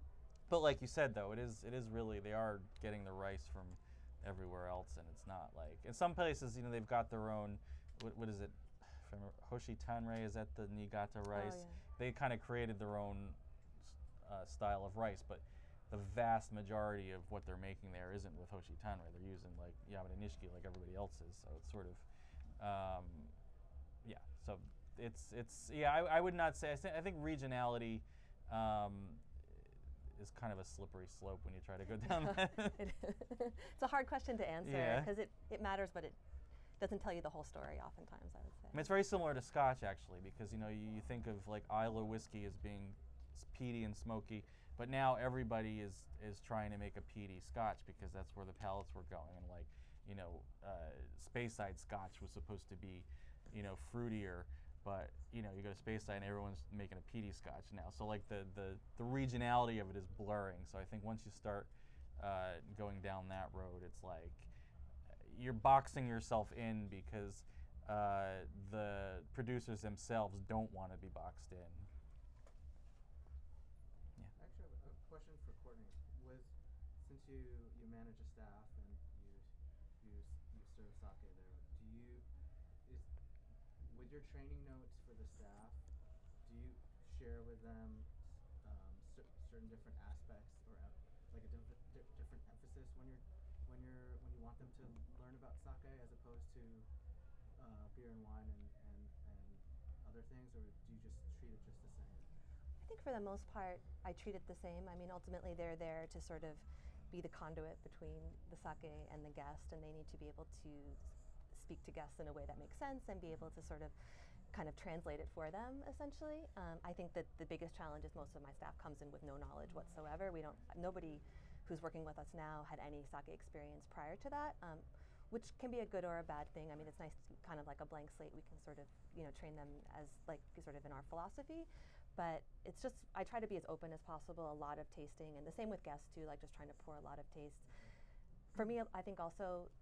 but like you said though, it is it is really they are getting the rice from everywhere else, and it's not like in some places you know they've got their own. What, what is it? I Koshi Tanrei is that the Niigata rice? yeah. They kind of created their own uh, style of rice, but the vast majority of what they're making there isn't with Koshi Tanrei. They're using like Yamada Nishiki like everybody else is. So it's sort of, um, yeah. So it's it's yeah. I, I would not say. I, thi- I think regionality. Um, is kind of a slippery slope when you try to go down that. It's a hard question to answer Yeah. because it, it matters, but it doesn't tell you the whole story oftentimes, I would say. I mean, it's very similar to Scotch actually, because you know you, you think of like Islay whiskey as being peaty and smoky, but now everybody is is trying to make a peaty Scotch because that's where the palates were going, and like you know, uh, Speyside Scotch was supposed to be, you know, fruitier, but you know you go to Speyside and everyone's making a peaty Scotch now, so like the the the regionality of it is blurring. So I think once you start uh, going down that road, it's like you're boxing yourself in because uh, the producers themselves don't want to be boxed in. Yeah. Actually, I have a question for Courtney. With since you you manage a staff and you you s- you serve sake there, do you is with your training notes for the staff? Do you share with them um, cer- certain different aspects or em- like a diff- di- different emphasis when you're when you're when you want them to learn about sake as opposed to uh, beer and wine and, and, and other things, or do you just treat it just the same? I think for the most part, I treat it the same. I mean, ultimately, they're there to sort of be the conduit between the sake and the guest, and they need to be able to speak to guests in a way that makes sense and be able to sort of kind of translate it for them essentially um, i think that the biggest challenge is most of my staff comes in with no knowledge whatsoever we don't nobody who's working with us now had any sake experience prior to that um, which can be a good or a bad thing. I mean, it's nice, kind of like a blank slate. We can sort of, you know, train them as like sort of in our philosophy. But it's just I try to be as open as possible. A lot of tasting, and the same with guests too. Like just trying to pour a lot of taste. For me, I think also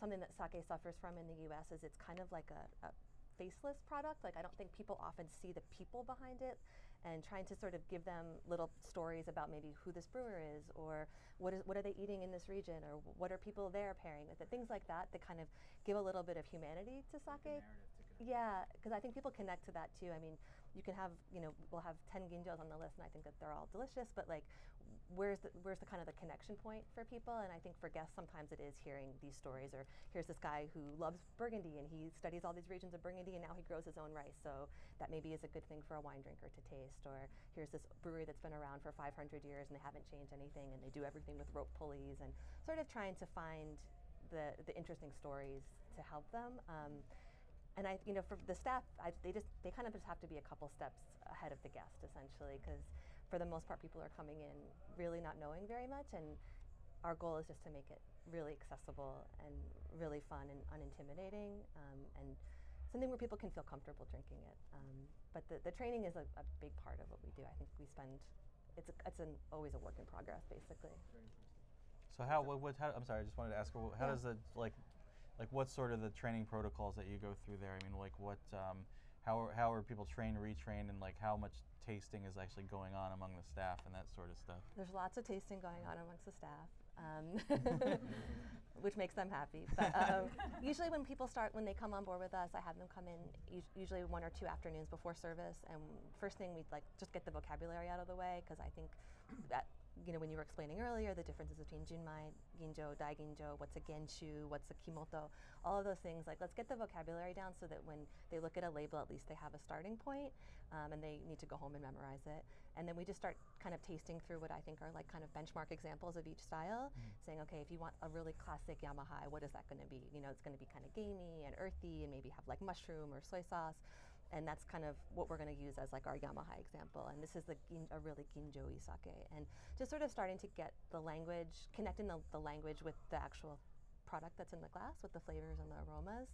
something that sake suffers from in the U.S. is it's kind of like a, a faceless product. Like I don't think people often see the people behind it, and trying to sort of give them little stories about maybe who this brewer is, or what is what are they eating in this region, or what are people there pairing with it. Things like that that kind of give a little bit of humanity to sake. to. Yeah, because I think people connect to that too. I mean, you can have, you know, we'll have ten ginjos on the list, and I think that they're all delicious. But like, where's the where's the kind of the connection point for people? And I think for guests, sometimes it is hearing these stories, or here's this guy who loves Burgundy and he studies all these regions of Burgundy, and now he grows his own rice. So that maybe is a good thing for a wine drinker to taste. Or here's this brewery that's been around for 500 years and they haven't changed anything, and they do everything with rope pulleys, and sort of trying to find the the interesting stories to help them. Um, and I, you know, for the staff, I, they just they kind of just have to be a couple steps ahead of the guest, essentially, because for the most part, people are coming in really not knowing very much, and our goal is just to make it really accessible and really fun and unintimidating, um, and something where people can feel comfortable drinking it. Um, but the, the training is a, a big part of what we do. I think we spend it's a, it's an, always a work in progress, basically. So how what, what how, I'm sorry, I just wanted to ask how Yeah. does the like like what sort of the training protocols that you go through there? I mean, like what um, how are, how are people trained, retrained, and like how much tasting is actually going on among the staff and that sort of stuff? There's lots of tasting going on amongst the staff. um, which makes them happy. But um, usually, when people start, when they come on board with us, I have them come in us- usually one or two afternoons before service. And first thing we like just get the vocabulary out of the way because I think that you know when you were explaining earlier the differences between junmai, ginjo, daiginjo, what's a genshu, what's a kimoto, all of those things. Like let's get the vocabulary down so that when they look at a label, at least they have a starting point, um, and they need to go home and memorize it. And then we just start kind of tasting through what I think are like kind of benchmark examples of each style, saying, okay, if you want a really classic Yamahai, what is that going to be? You know, it's going to be kind of gamey and earthy, and maybe have like mushroom or soy sauce. And that's kind of what we're going to use as like our Yamahai example. And this is the gin, a really ginjo sake. And just sort of starting to get the language, connecting the, the language with the actual product that's in the glass, with the flavors and the aromas.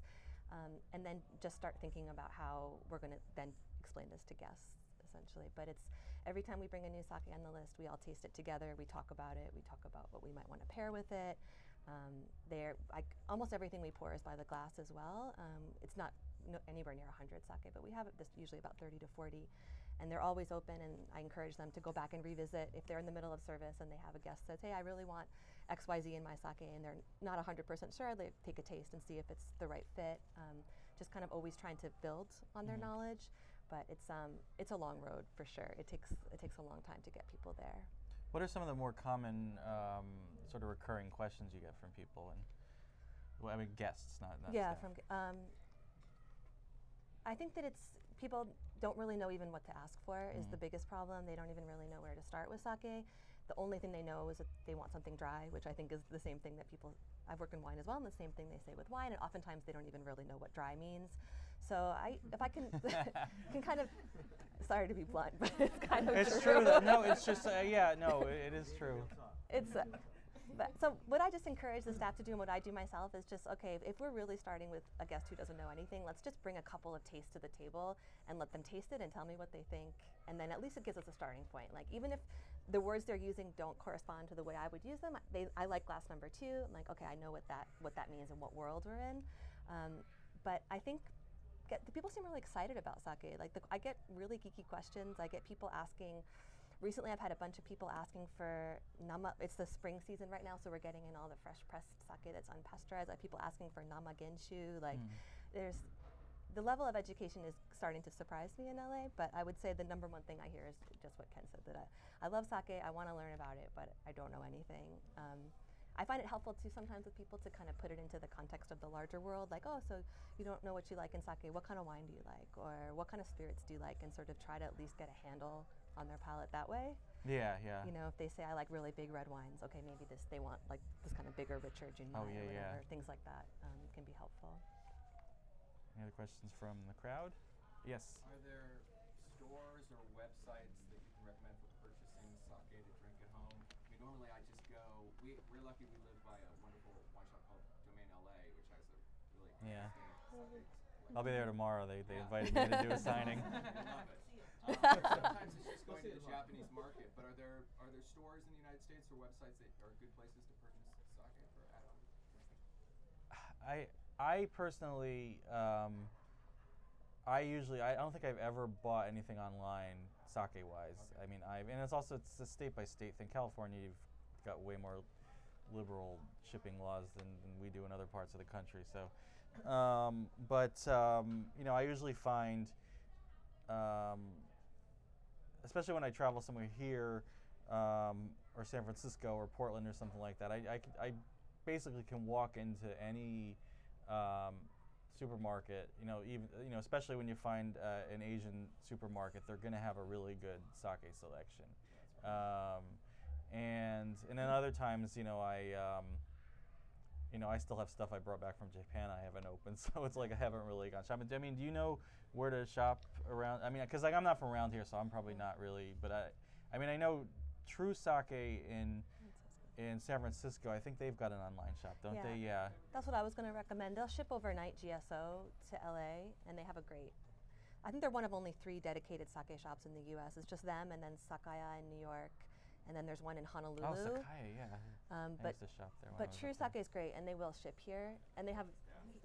Um, and then just start thinking about how we're going to then explain this to guests essentially. But it's every time we bring a new sake on the list, we all taste it together. We talk about it. We talk about what we might want to pair with it. Um, there, like almost everything we pour is by the glass as well. Um, it's not no, anywhere near 100 sake, but we have it this usually about 30 to 40, and they're always open. And I encourage them to go back and revisit if they're in the middle of service and they have a guest that says, "Hey, I really want X, Y, Z in my sake," and they're not 100% sure. They take a taste and see if it's the right fit. Um, just kind of always trying to build on their knowledge, but it's um, it's a long road for sure. It takes it takes a long time to get people there. What are some of the more common um, sort of recurring questions you get from people and well, I mean guests, not, not yeah, staff. from um, I think that it's people don't really know even what to ask for is the biggest problem. They don't even really know where to start with sake. The only thing they know is that they want something dry, which I think is the same thing that people. I've worked in wine as well, and the same thing they say with wine. And oftentimes they don't even really know what dry means. So I, if I can, can kind of. Sorry to be blunt, but it's kind of It's true. that- no, it's just uh, yeah. No, it, it is true. it's uh, but so what I just encourage the staff to do and what I do myself is just okay if, we're really starting with a guest who doesn't know anything let's just bring a couple of tastes to the table and let them taste it and tell me what they think and then at least it gives us a starting point like even if the words they're using don't correspond to the way I would use them they, I like glass number two I'm like okay I know what that what that means and what world we're in um, but I think get, the people seem really excited about sake. Like the, I get really geeky questions. I get people asking. Recently, I've had a bunch of people asking for nama. It's the spring season right now, so we're getting in all the fresh pressed sake that's unpasteurized. I have people asking for nama genshu. Like, there's the level of education is starting to surprise me in LA. But I would say the number one thing I hear is just what Ken said that I, I love sake. I want to learn about it, but I don't know anything. Um, I find it helpful too sometimes with people to kind of put it into the context of the larger world, like, oh, so you don't know what you like in sake. What kind of wine do you like, or what kind of spirits do you like, and sort of try to at least get a handle on their palate that way. Yeah, yeah. You know, if they say I like really big red wines, okay, maybe this they want like this kind of bigger, richer junmai Oh, or yeah, yeah. whatever. Things like that um, can be helpful. Any other questions from the crowd? Yes. Are there stores or websites that you can recommend for purchasing sake to drink at home? I mean, normally I just go. We, we're lucky we live by a wonderful wine shop called Domaine LA, which has a really Yeah. sake I'll be there tomorrow. They, they Yeah. invited me to do a signing. I. Um, sometimes it's just going to the Japanese market, but are there are there stores in the United States or websites that are good places to purchase sake for home? I I personally um, I usually I don't think I've ever bought anything online sake wise. I mean I and it's also it's a state by state thing. California you've got way more liberal shipping laws than, than we do in other parts of the country. So, um, but um, you know I usually find. Um, especially when I travel somewhere here, um, or San Francisco or Portland or something like that, I, I, I basically can walk into any um, supermarket. You know, even you know, especially when you find uh, an Asian supermarket, they're going to have a really good sake selection. Um, and and then other times, you know, I. Um, you know, I still have stuff I brought back from Japan I haven't opened, so it's like I haven't really gone shopping. I mean, do you know where to shop around? I mean, because like I'm not from around here, so I'm probably not really. But I, I mean, I know True Sake in in San Francisco. I think they've got an online shop, don't they? Yeah. That's what I was going to recommend. They'll ship overnight GSO to LA, and they have a great. I think they're one of only three dedicated sake shops in the U.S. It's just them, and then Sakaya in New York, and then there's one in Honolulu. Oh, Sakaya, yeah. Um, I but used to shop there. but True. Sake is great, and they will ship here, and they have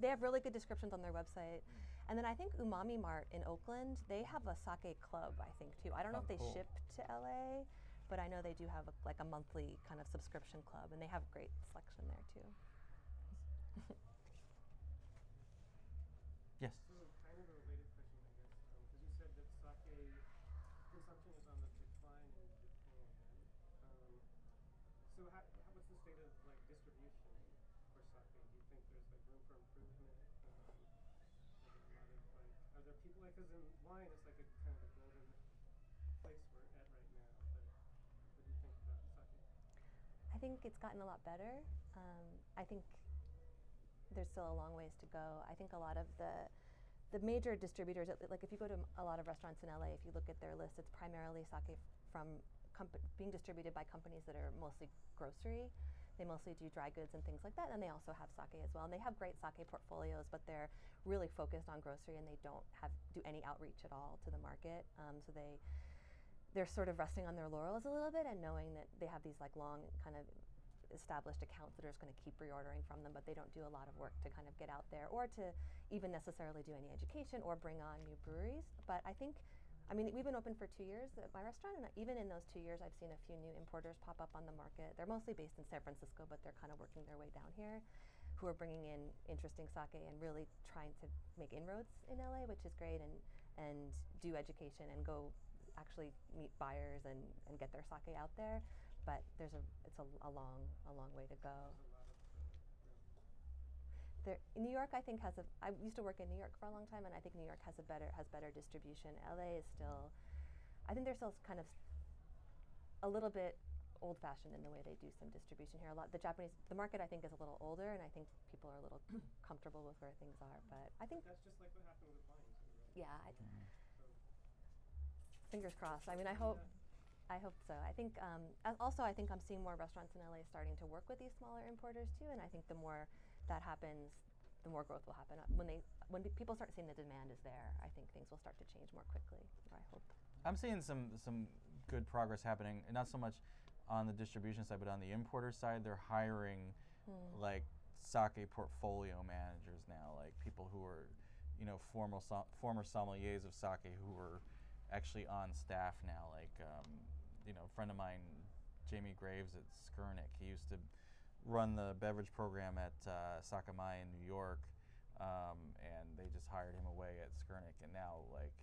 they have really good descriptions on their website. Mm. And then I think Umami Mart in Oakland, they have a sake club, I think too. I don't know Oh, if they cool. ship to LA, but I know they do have a, like a monthly kind of subscription club, and they have a great selection there too. Yes. So kind of a related question, I guess, because you said that sake consumption is on the decline in Japan. Um, so how, how, what's the state of like distribution for sake? Do you think there's like room for improvement? Um, are there a lot of like, are there people like, because in wine it's like a kind of a golden place we're at right now. But what do you think about sake? I think it's gotten a lot better. Um, I think there's still a long ways to go. I think a lot of the the major distributors, like if you go to a lot of restaurants in LA, if you look at their list, it's primarily sake from being distributed by companies that are mostly grocery. They mostly do dry goods and things like that, and they also have sake as well. And they have great sake portfolios, but they're really focused on grocery and they don't have do any outreach at all to the market. Um, so they they're sort of resting on their laurels a little bit and knowing that they have these like long kind of established accounts that are just going to keep reordering from them, but they don't do a lot of work to kind of get out there or to even necessarily do any education or bring on new breweries. But I think, I mean, we've been open for two years at my restaurant, and even in those two years, I've seen a few new importers pop up on the market. They're mostly based in San Francisco, but they're kind of working their way down here, who are bringing in interesting sake and really trying to make inroads in LA, which is great, and and do education and go actually meet buyers and, and get their sake out there but there's a it's a, a long a long way to go. There, New York, I think has a. I used to work in New York for a long time, and I think New York has a better has better distribution. LA is still, I think they're still kind of a little bit old-fashioned in the way they do some distribution here. A lot the Japanese the market I think is a little older, and I think people are a little comfortable with where things are. But I think That's just like what happened with wine, too, right? yeah, I, So, fingers crossed. I mean, I hope. I hope so. I think um, also I think I'm seeing more restaurants in LA starting to work with these smaller importers too, and I think the more that happens, the more growth will happen. When they when people start seeing the demand is there, I think things will start to change more quickly. I hope. I'm seeing some some good progress happening, and not so much on the distribution side, but on the importer side. They're hiring like sake portfolio managers now, like people who are, you know, former som- former sommeliers of sake who are actually on staff now. Like, um, you know, a friend of mine, Jamie Graves at Skurnik, he used to run the beverage program at uh, Sakamai in New York, um, and they just hired him away at Skurnik, and now like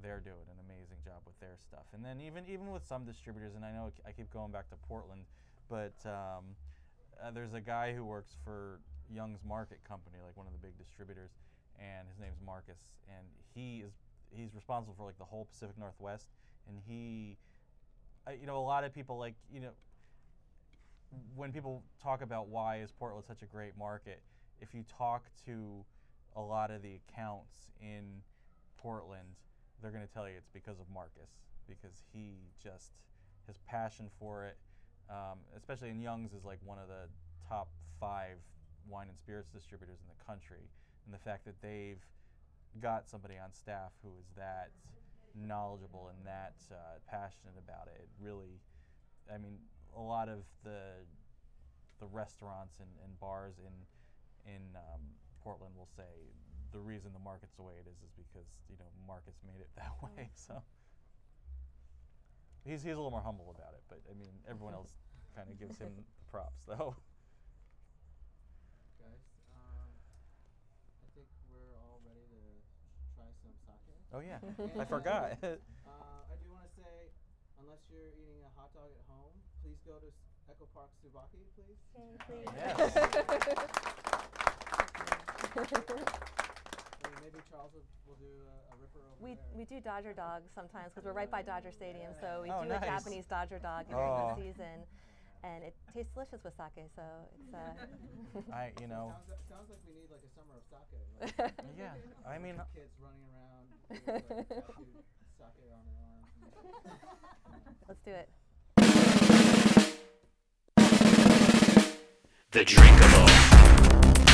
they're doing an amazing job with their stuff. And then even even with some distributors, and I know I keep going back to Portland, but um, uh, there's a guy who works for Young's Market Company, like one of the big distributors, and his name's Marcus, and he is he's responsible for like the whole Pacific Northwest, and he, uh, you know, a lot of people like you know when people talk about why is Portland such a great market, if you talk to a lot of the accounts in Portland, they're going to tell you it's because of Marcus, because he just his passion for it, um, especially in Young's, is like one of the top five wine and spirits distributors in the country, and the fact that they've got somebody on staff who is that knowledgeable and that uh, passionate about it, it really I mean, a lot of the the restaurants and, and bars in in um, Portland will say the reason the market's the way it is is because you know Marcus made it that way. So he's he's a little more humble about it, but I mean everyone else kind of gives him the props though. Guys, um, I think we're all ready to try some sake. Oh yeah, And, I forgot. Uh, I do want to say, unless you're eating a hot dog at home, please go to Echo Park Tsubaki, please. Yay, please. Yes. Maybe Charles will, will do a, a ripper over We, there. we do Dodger Dog sometimes because we're right by Dodger Stadium, so we Oh, do nice. a Japanese Dodger Dog during Oh. the season, and it tastes delicious with sake. So it's uh, I you know Sounds, like- sounds like we need like a summer of sake. Like, yeah I mean kids running around with like, sake on their arms. let's do it. the drinkable.